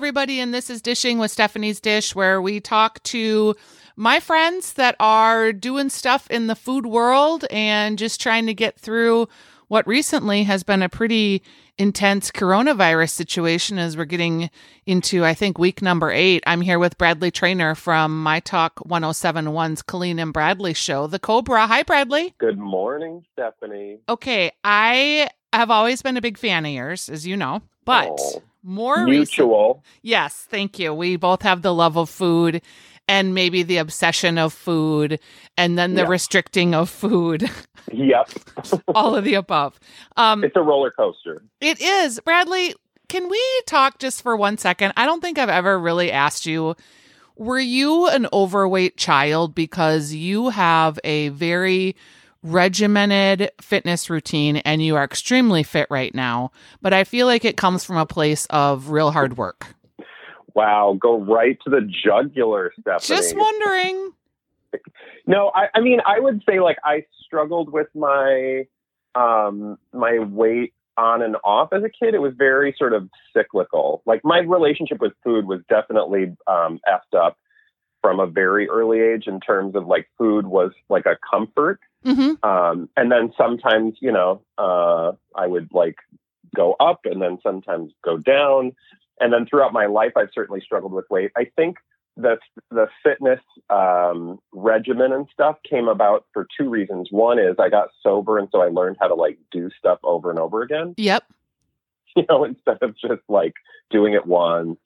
everybody, and this is Dishing with Stephanie's Dish, where we talk to my friends that are doing stuff in the food world and just trying to get through what recently has been a pretty intense coronavirus situation as we're getting into, I think, week number eight. I'm here with Bradley Traynor from My Talk 1071's Colleen and Bradley show, The Cobra. Hi, Bradley. Good morning, Stephanie. Okay. I have always been a big fan of yours, as you know, but Oh, more mutual. recent- yes, thank you. We both have the love of food and maybe the obsession of food and then the Yeah. restricting of food, Yep. all of the above. Um, it's a roller coaster. it is. Bradley, can we talk just for one second? I don't think I've ever really asked you were you an overweight child because you have a very regimented fitness routine and you are extremely fit right now, but I feel like it comes from a place of real hard work. Wow, go right to the jugular, Stephanie. Just wondering. No, I, I mean, I would say like I struggled with my um my weight on and off as a kid. It was very sort of cyclical. Like my relationship with food was definitely um effed up from a very early age in terms of like food was like a comfort. hmm Um, and then sometimes, you know, uh, I would like go up and then sometimes go down. And then throughout my life, I've certainly struggled with weight. I think the the fitness um, regimen and stuff came about for two reasons. One is I got sober, and so I learned how to like do stuff over and over again. Yep. You know, instead of just like doing it once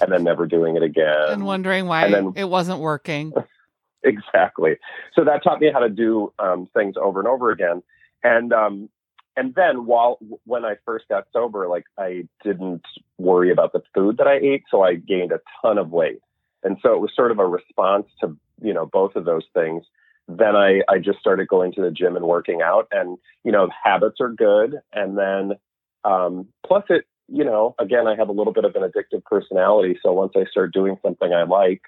and then never doing it again. and wondering why and then- it wasn't working. exactly. So that taught me how to do um, things over and over again. And um, and then while when I first got sober, like I didn't worry about the food that I ate, so I gained a ton of weight. And so it was sort of a response to you know both of those things. Then I I just started going to the gym and working out, and you know habits are good. And then um, plus it you know again I have a little bit of an addictive personality, so once I start doing something I like.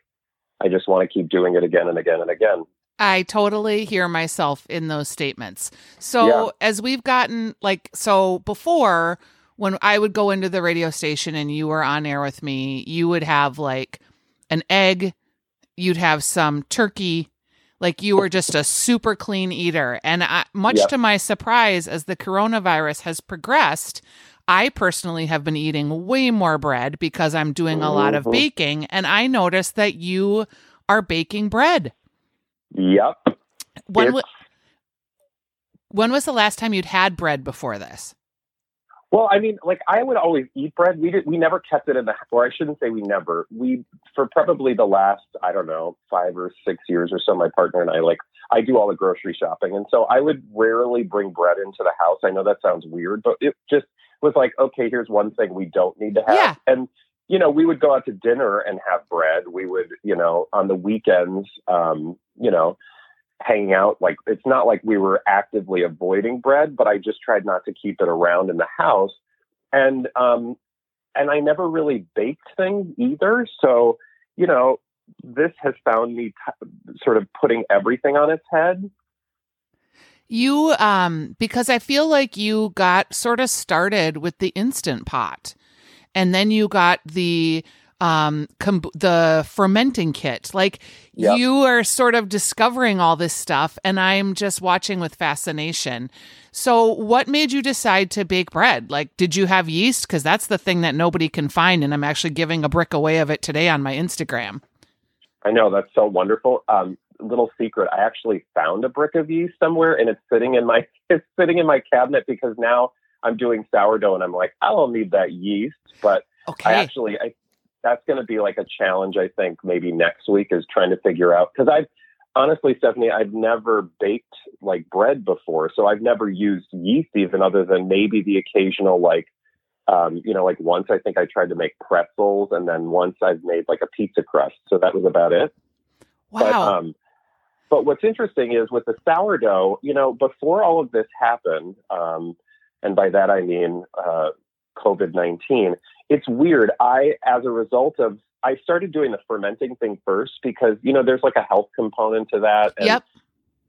I just want to keep doing it again and again and again. I totally hear myself in those statements. So Yeah. as we've gotten like so before when I would go into the radio station and you were on air with me, you would have like an egg, you'd have some turkey, like you were just a super clean eater. And I, much Yep. to my surprise as the coronavirus has progressed, I personally have been eating way more bread because I'm doing a lot of Mhm. baking and I noticed that you are baking bread. Yep. When wa- when was the last time you'd had bread before this? Well, I mean, like I would always eat bread. We did. We never kept it in the, or I shouldn't say we never. We for probably the last I don't know five or six years or so. My partner and I like I do all the grocery shopping, and so I would rarely bring bread into the house. I know that sounds weird, but it just was like, okay, here's one thing we don't need to have, Yeah. and you know, we would go out to dinner and have bread. We would, you know, on the weekends, um, you know, hanging out. Like it's not like we were actively avoiding bread, but I just tried not to keep it around in the house. And um and I never really baked things either. So, you know, this has found me t- sort of putting everything on its head. You um because I feel like you got sort of started with the instant pot. And then you got the um com- the fermenting kit. Like Yep. you are sort of discovering all this stuff and I'm just watching with fascination. So what made you decide to bake bread? Like did you have yeast cuz that's the thing that nobody can find and I'm actually giving a brick away of it today on my Instagram. I know that's so wonderful. Um, little secret: I actually found a brick of yeast somewhere, and it's sitting in my it's sitting in my cabinet because now I'm doing sourdough, and I'm like, I don't need that yeast, but Okay. I actually, I that's going to be like a challenge. I think maybe next week is trying to figure out because I've honestly, Stephanie, I've never baked like bread before, so I've never used yeast even other than maybe the occasional like. Um, you know, like once I think I tried to make pretzels, and then once I've made like a pizza crust. So that was about it. But, wow. um, but what's interesting is with the sourdough, you know, before all of this happened, um, and by that I mean uh, COVID 19, it's weird. I, as a result of, I started doing the fermenting thing first because, you know, there's like a health component to that. And Yep.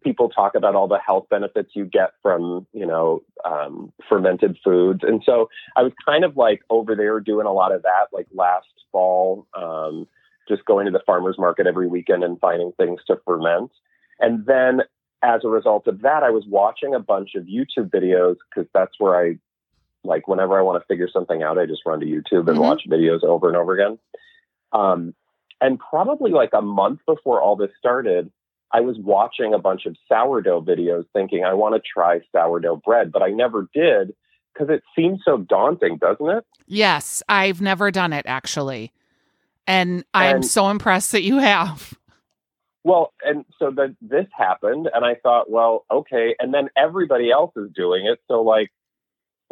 people talk about all the health benefits you get from, you know, um, fermented foods. And so I was kind of like over there doing a lot of that, like last fall, um, just going to the farmer's market every weekend and finding things to ferment. And then as a result of that, I was watching a bunch of YouTube videos because that's where I, like, whenever I want to figure something out, I just run to YouTube and Mhm. watch videos over and over again. Um, and probably like a month before all this started, I was watching a bunch of sourdough videos thinking I want to try sourdough bread, but I never did because it seems so daunting, doesn't it? Yes, I've never done it actually. And I'm And- so impressed that you have. Well, and so that this happened, and I thought, well, okay. And then everybody else is doing it. So, like,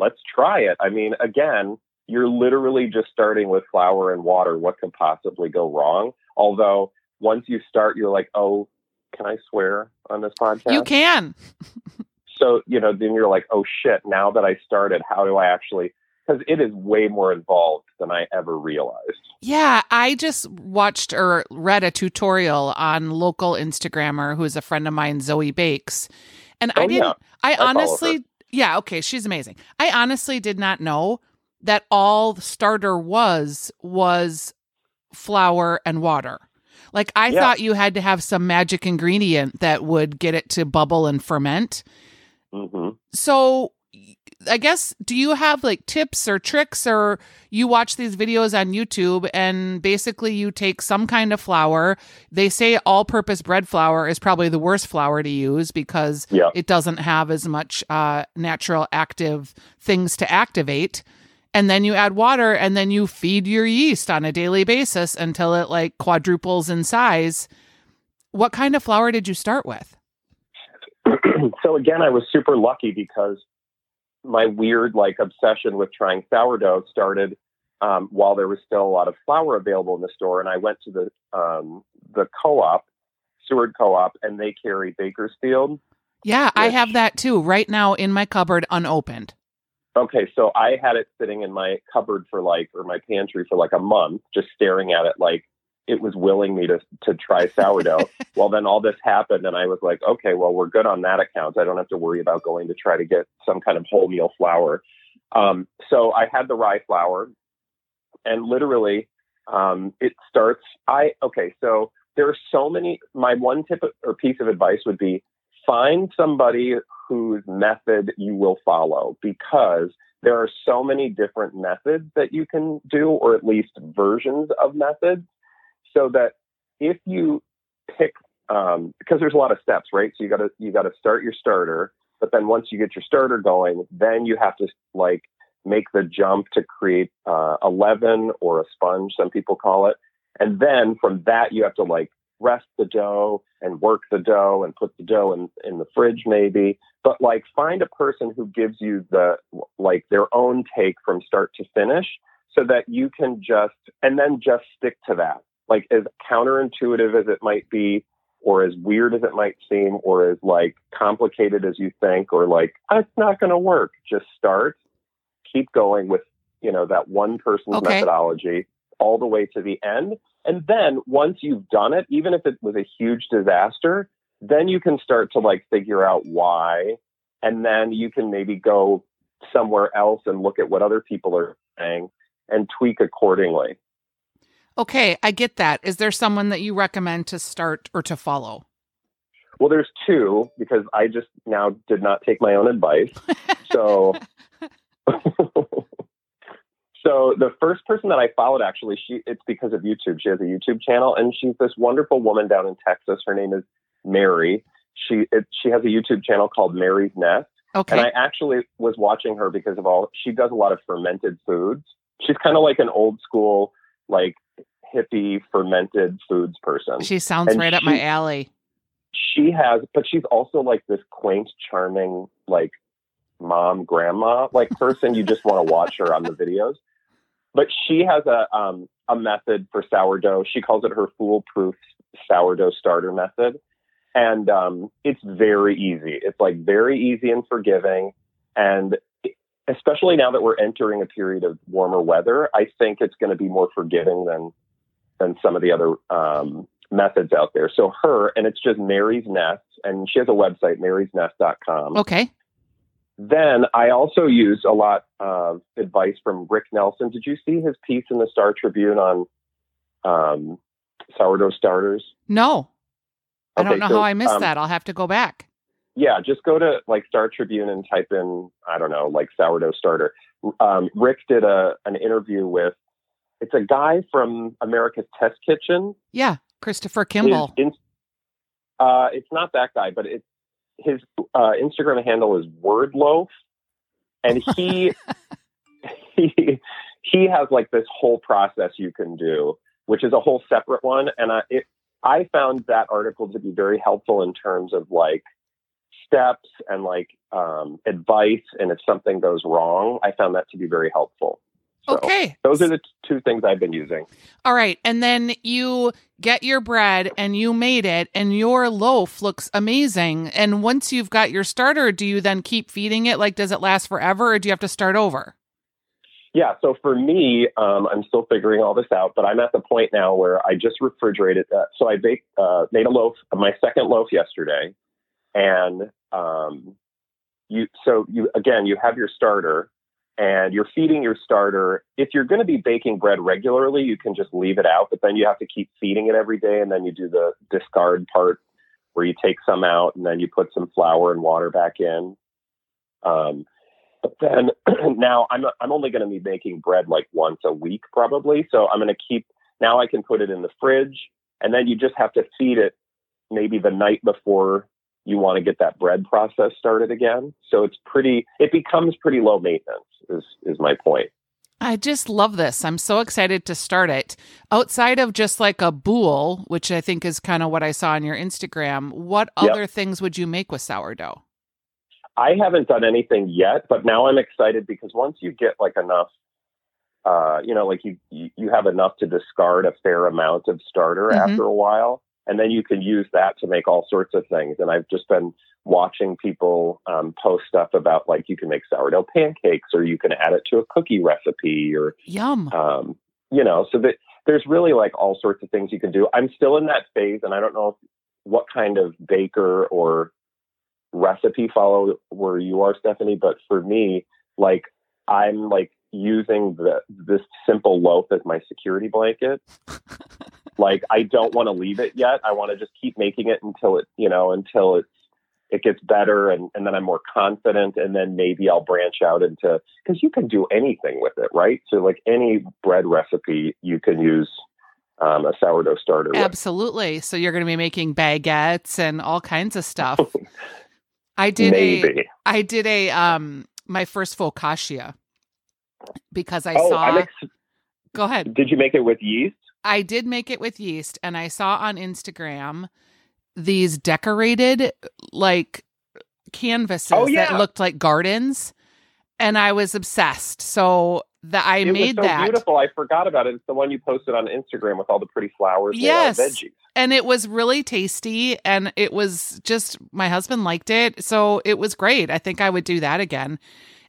let's try it. I mean, again, you're literally just starting with flour and water. What could possibly go wrong? Although, once you start, you're like, oh, can I swear on this podcast? You can. so you know then you're like oh shit now that i started how do i actually because it is way more involved than i ever realized Yeah, I just watched or read a tutorial on local Instagrammer who's a friend of mine, Zoe Bakes. And I Oh, didn't yeah. I follow honestly yeah, okay, she's amazing. I honestly did not know that all the starter was was flour and water. Like I Yeah. thought you had to have some magic ingredient that would get it to bubble and ferment. hmm So I guess do you have like tips or tricks or you watch these videos on YouTube and basically you take some kind of flour. They say all purpose bread flour is probably the worst flour to use because Yeah. it doesn't have as much uh, natural active things to activate. And then you add water and then you feed your yeast on a daily basis until it like quadruples in size. What kind of flour did you start with? so again i was super lucky because my weird like obsession with trying sourdough started um, while there was still a lot of flour available in the store and i went to the um, the co-op seward co-op and they carry Baker's Field Yeah, I have that too right now in my cupboard unopened. Okay, so I had it sitting in my cupboard for like, or my pantry for like a month, just staring at it like it was willing me to to try sourdough. well, then all this happened, and I was like, okay, well, we're good on that account. I don't have to worry about going to try to get some kind of wholemeal flour. Um, so I had the rye flour, and literally, um, it starts. I okay, so there are so many. My one tip or piece of advice would be find somebody whose method you will follow because there are so many different methods that you can do, or at least versions of methods, so that if you pick, um, because there's a lot of steps, right? So you got to you got to start your starter, but then once you get your starter going, then you have to like make the jump to create uh, a leaven or a sponge, some people call it, and then from that you have to like rest the dough and work the dough and put the dough in, in the fridge maybe. But like find a person who gives you the like their own take from start to finish so that you can just and then just stick to that like as counterintuitive as it might be or as weird as it might seem or as like complicated as you think or like ah, it's not going to work just start keep going with you know that one person's Okay. methodology all the way to the end. And then once you've done it even if it was a huge disaster then you can start to like figure out why. And then you can maybe go somewhere else and look at what other people are saying and tweak accordingly Okay, I get that. Is there someone that you recommend to start or to follow? well there's two because i just now did not take my own advice so so the first person that i followed actually she it's because of youtube she has a youtube channel and she's this wonderful woman down in texas her name is mary she it, she has a youtube channel called mary's nest Okay. And I actually was watching her because of all she does a lot of fermented foods. She's kind of like an old school, like hippie fermented foods person. she sounds and right up my alley. She has, but she's also like this quaint, charming, like mom, grandma, like person. you just want to watch her on the videos. But she has a um, a method for sourdough. She calls it her foolproof sourdough starter method. And um, it's very easy. It's like very easy and forgiving. And especially now that we're entering a period of warmer weather, I think it's going to be more forgiving than than some of the other um, methods out there. So her, and it's just Mary's Nest, and she has a website, marysnest.com. Okay. Then I also use a lot of advice from Rick Nelson. Did you see his piece in the Star Tribune on um, sourdough starters? No. I don't know so, how I missed um, that. I'll have to go back. Yeah, just go to like Star Tribune and type in I don't know like sourdough starter. Um, Rick did a an interview with it's a guy from America's Test Kitchen. Yeah. Christopher Kimball. uh, it's not that guy, but it's his uh, Instagram handle is Wordloaf, and he he he has like this whole process you can do, which is a whole separate one. And I it, I found that article to be very helpful in terms of like steps and like um, advice, and if something goes wrong, I found that to be very helpful. So okay. those are the two things I've been using. All right. And then you get your bread and you made it, and your loaf looks amazing. And once you've got your starter, do you then keep feeding it? Like, does it last forever or do you have to start over? Yeah, so for me, um, I'm still figuring all this out, but I'm at the point now where I just refrigerated. Uh, so I baked, uh, made a loaf, my second loaf yesterday, and um, you. So you again, you have your starter, and you're feeding your starter. If you're going to be baking bread regularly, you can just leave it out, but then you have to keep feeding it every day, and then you do the discard part where you take some out and then you put some flour and water back in. Um, but then now I'm I'm only going to be making bread like once a week probably. So I'm going to keep now I can put it in the fridge and then you just have to feed it maybe the night before you want to get that bread process started again. So it's pretty it becomes pretty low maintenance is is my point. I just love this. I'm so excited to start it. Outside of just like a boule, which I think is kind of what I saw on your Instagram, what Yep. other things would you make with sourdough? I haven't done anything yet, but now I'm excited because once you get like enough, uh, you know, like you you have enough to discard a fair amount of starter Mhm. after a while, and then you can use that to make all sorts of things. And I've just been watching people um, post stuff about like you can make sourdough pancakes, or you can add it to a cookie recipe, or Yum. um, you know, so that there's really like all sorts of things you can do. I'm still in that phase, and I don't know what kind of baker or recipe follow where you are, Stephanie, but for me, like I'm like using the this simple loaf as my security blanket. like I don't want to leave it yet. I want to just keep making it until it, you know, until it's it gets better and, and then I'm more confident and then maybe I'll branch out into because you can do anything with it, right? So like any bread recipe you can use um, a sourdough starter with. Absolutely. So you're going to be making baguettes and all kinds of stuff. I did a Maybe. I did a um my first focaccia because I oh, saw ex- Go ahead. did you make it with yeast? I did make it with yeast and I saw on Instagram these decorated like canvases Oh, yeah. that looked like gardens and I was obsessed. So that I it made was so that beautiful. I forgot about it. It's the one you posted on Instagram with all the pretty flowers. and Yes. veggies. and it was really tasty and it was just my husband liked it so it was great i think i would do that again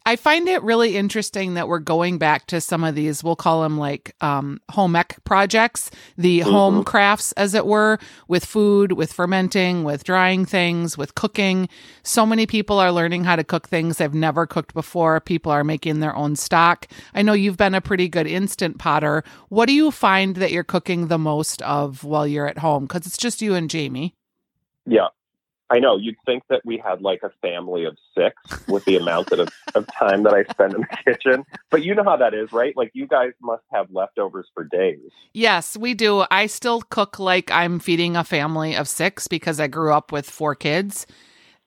i find it really interesting that we're going back to some of these we'll call them like um, home ec projects the home crafts as it were with food with fermenting with drying things with cooking. So many people are learning how to cook things they've never cooked before. People are making their own stock. I know you've been a pretty good instant potter. What do you find that you're cooking the most of while you're at home? Because it's just you and jamie. Yeah. I know. You'd think that we had like a family of six with the amount of, of time that I spend in the kitchen. But you know how that is, right? Like you guys must have leftovers for days. yes we do i still cook like i'm feeding a family of six because i grew up with four kids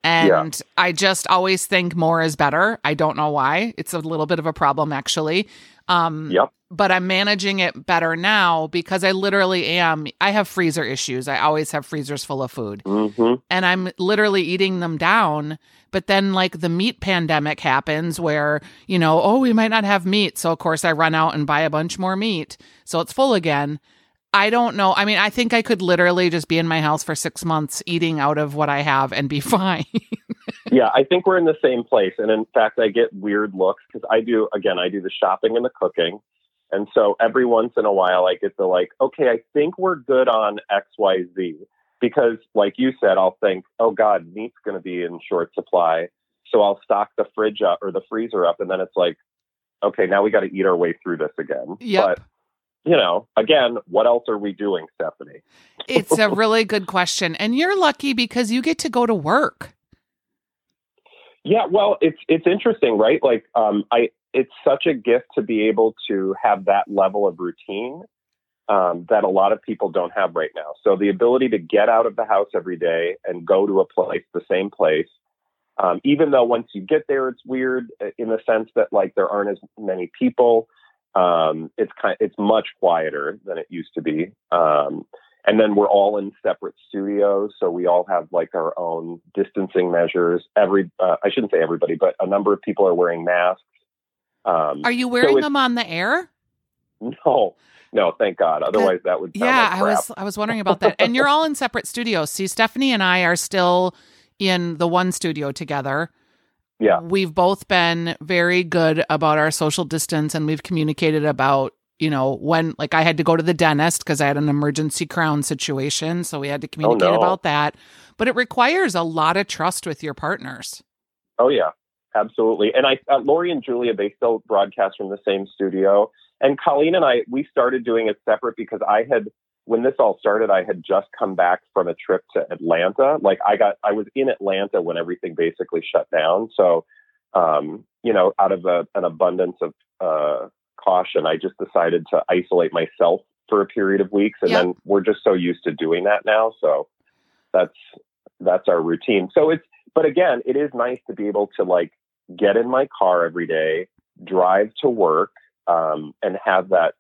and i just always think more is better i don't know why it's a little bit of a problem actually um Yep. But I'm managing it better now because I literally am. I have freezer issues. I always have freezers full of food hmm and I'm literally eating them down. But then, like, the meat pandemic happens where, you know, oh, we might not have meat. So, of course, I run out and buy a bunch more meat. So it's full again. I don't know. I mean, I think I could literally just be in my house for six months eating out of what I have and be fine. Yeah, I think we're in the same place. And in fact, I get weird looks because I do, again, I do the shopping and the cooking. And so every once in a while, I get the like, okay, I think we're good on X, Y, Z. Because, like you said, I'll think, oh God, meat's going to be in short supply. So I'll stock the fridge up or the freezer up. And then it's like, okay, now we got to eat our way through this again. Yep. But, you know, again, what else are we doing, Stephanie? It's a really good question. And you're lucky because you get to go to work. Yeah, well, it's it's interesting, right? Like, um, I it's such a gift to be able to have that level of routine um, that a lot of people don't have right now. So the ability to get out of the house every day and go to a place, the same place, um, even though once you get there, it's weird uh, in the sense that like there aren't as many people. Um, it's kind, it's much quieter than it used to be. Um, and then we're all in separate studios, so we all have like our own distancing measures. Every, uh, I shouldn't say everybody, but a number of people are wearing masks. Um, Are you wearing so them on the air? No, no, thank God. Otherwise, that would yeah. Like I was I was wondering about that. and you're all in separate studios. See, Stephanie and I are still in the one studio together. Yeah, we've both been very good about our social distance, and we've communicated about you know when like I had to go to the dentist because I had an emergency crown situation, so we had to communicate oh, no. about that. But it requires a lot of trust with your partners. Oh yeah, absolutely. And I, uh, Lori and Julia, they still broadcast from the same studio. And Colleen and I, we started doing it separate because I had, when this all started, I had just come back from a trip to Atlanta. Like I got, I was in Atlanta when everything basically shut down. So, um, you know, out of a, an abundance of uh, caution, I just decided to isolate myself for a period of weeks. And yep. then we're just so used to doing that now. So that's, that's our routine. So it's, but again, it is nice to be able to like get in my car every day, drive to work, um, and have that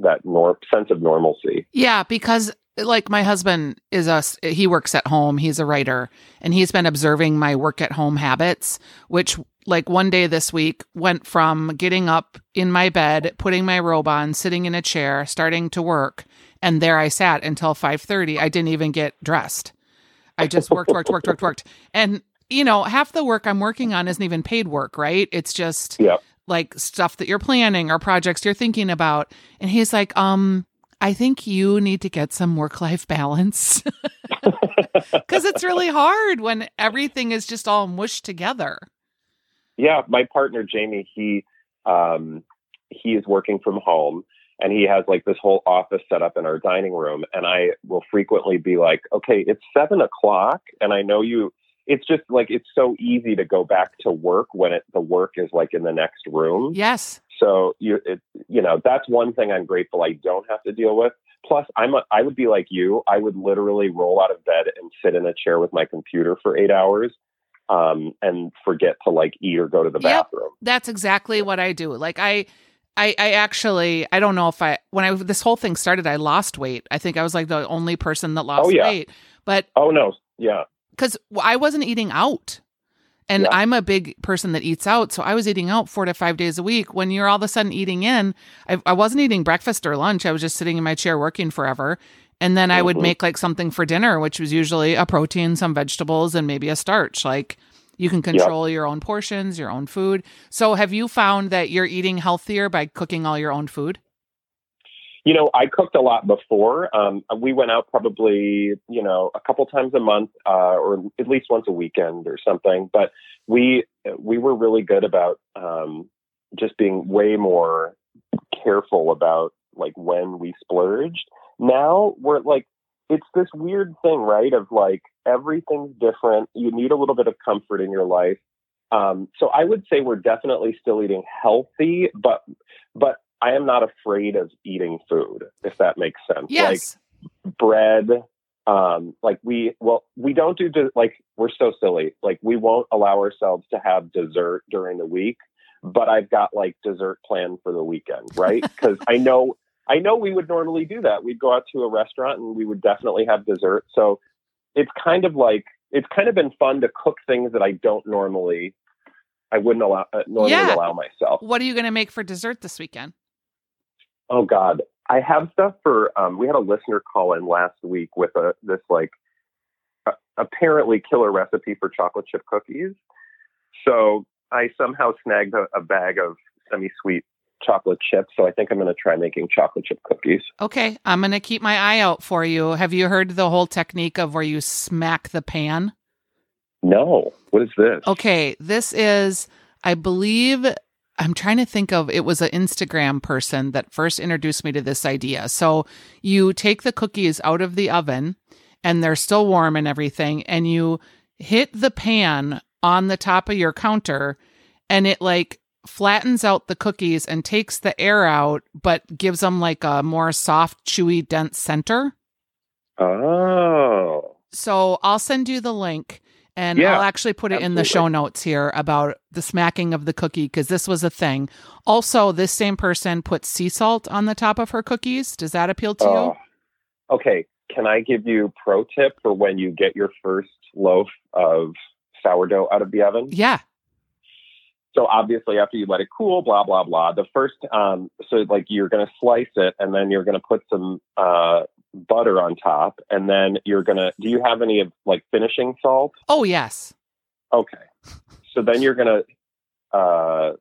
that nor- sense of normalcy. Yeah, because like my husband is a he works at home. He's a writer, and he's been observing my work at home habits, which like one day this week went from getting up in my bed, putting my robe on, sitting in a chair, starting to work, and there I sat until 5:30. I didn't even get dressed. I just worked, worked, worked, worked, worked. And you know, half the work I'm working on isn't even paid work, right? It's just yeah. like stuff that you're planning or projects you're thinking about. And he's like, um, I think you need to get some work life balance because it's really hard when everything is just all mushed together. Yeah, my partner Jamie, he um, he is working from home and he has like this whole office set up in our dining room, and I will frequently be like, "Okay, it's seven o'clock, and I know you it's just like it's so easy to go back to work when it the work is like in the next room. Yes. So you it, you know that's one thing I'm grateful I don't have to deal with. Plus, I'm a, I would be like you. I would literally roll out of bed and sit in a chair with my computer for eight hours, um, and forget to like eat or go to the yep, bathroom. That's exactly what I do. Like I. I, I actually I don't know if I when I this whole thing started I lost weight. I think I was like the only person that lost oh, yeah. weight. But oh no, yeah because I wasn't eating out. And yeah. I'm a big person that eats out. So I was eating out four to five days a week. When you're all of a sudden eating in, I, I wasn't eating breakfast or lunch. I was just sitting in my chair working forever. And then mm-hmm. I would mm-hmm. make like something for dinner, which was usually a protein, some vegetables, and maybe a starch. Like you can control your own portions, your own food. So have you found that you're eating healthier by cooking all your own food? You know, I cooked a lot before. Um, we went out probably, you know, a couple times a month, uh, or at least once a weekend or something. But we we were really good about um, just being way more careful about like when we splurged. Now we're like, it's this weird thing, right? Of like everything's different. You need a little bit of comfort in your life. Um, so I would say we're definitely still eating healthy, but but I am not afraid of eating food, if that makes sense. Yes. Like bread, um, like we, well, we don't do, de- like, we're so silly. Like, we won't allow ourselves to have dessert during the week, but I've got like dessert planned for the weekend, right? Because I know, I know we would normally do that. We'd go out to a restaurant and we would definitely have dessert. So it's kind of like, it's kind of been fun to cook things that I don't normally I wouldn't allow uh, normally yeah. allow myself. What are you going to make for dessert this weekend? Oh God, I have stuff for. Um, we had a listener call in last week with a this like uh, apparently killer recipe for chocolate chip cookies. So I somehow snagged a, a bag of semi-sweet chocolate chips, so I think I'm going to try making chocolate chip cookies. Okay, I'm going to keep my eye out for you. Have you heard the whole technique of where you smack the pan? No. What is this? Okay, this is, I believe, I'm trying to think of it was an Instagram person that first introduced me to this idea. So you take the cookies out of the oven and they're still warm and everything, and you hit the pan on the top of your counter and it like flattens out the cookies and takes the air out, but gives them like a more soft, chewy, dense center. Oh. So I'll send you the link and Yeah, I'll actually put it in the show notes here about the smacking of the cookie because this was a thing. Also, this same person put sea salt on the top of her cookies. Does that appeal to Oh. Okay. Can I give you pro tip for when you get your first loaf of sourdough out of the oven? Yeah. So obviously, after you let it cool, blah blah blah. The first, um, so like you're going to slice it, and then you're going to put some uh, butter on top, and then you're to. Do you have any of like finishing salt? Oh, yes. Okay. So then you're to. Uh,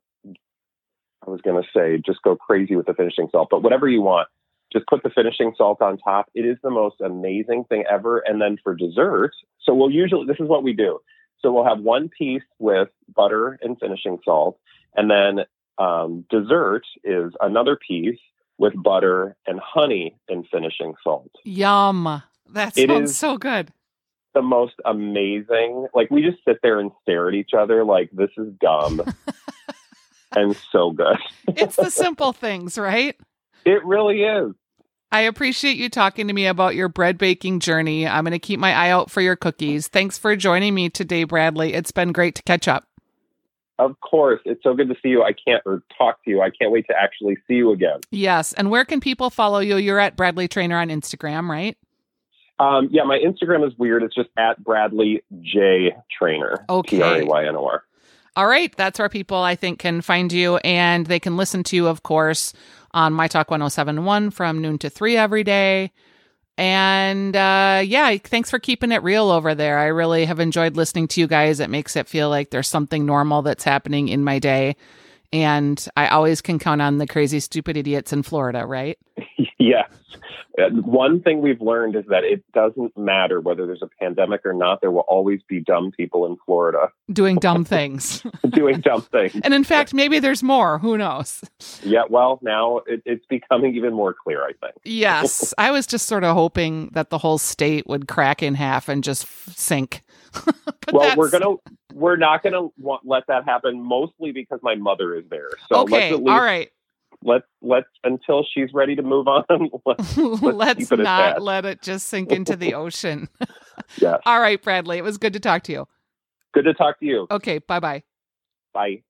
I was to say just go crazy with the finishing salt, but whatever you want, just put the finishing salt on top. It is the most amazing thing ever. And then for dessert, so we'll usually this is what we do. So we'll have one piece with butter and finishing salt, and then um, dessert is another piece with butter and honey and finishing salt. Yum. That It sounds so good. The most amazing. Like we just sit there and stare at each other like this is dumb and so good. It's the simple things, right? It really is. I appreciate you talking to me about your bread baking journey. I'm going to keep my eye out for your cookies. Thanks for joining me today, Bradley. It's been great to catch up. Of course, it's so good to see you. I can't or talk to you. I can't wait to actually see you again. Yes. And where can people follow you? You're at Bradley Traynor on Instagram, right? Um, yeah, my Instagram is weird. It's just at Bradley J Traynor. Okay. T R A Y N O R. All right. That's where people, I think, can find you. And they can listen to you, of course, on My Talk 1071 from noon to three every day. And uh, yeah, thanks for keeping it real over there. I really have enjoyed listening to you guys. It makes it feel like there's something normal that's happening in my day. And I always can count on the crazy, stupid idiots in Florida, right? yes. Uh, One thing we've learned is that it doesn't matter whether there's a pandemic or not. There will always be dumb people in Florida Doing dumb things. doing dumb things. and in fact, maybe there's more. Who knows? Yeah, well, now it, it's becoming even more clear, I think. Yes. I was just sort of hoping that the whole state would crack in half and just sink. well, that's- we're gonna we're not gonna want, let that happen, mostly because my mother is there. So okay. let's at least All right. Let's let's until she's ready to move on. let's, Let's at not let it just sink into the ocean. yes. All right, Bradley. It was good to talk to you. Good to talk to you. Okay. Bye bye. Bye.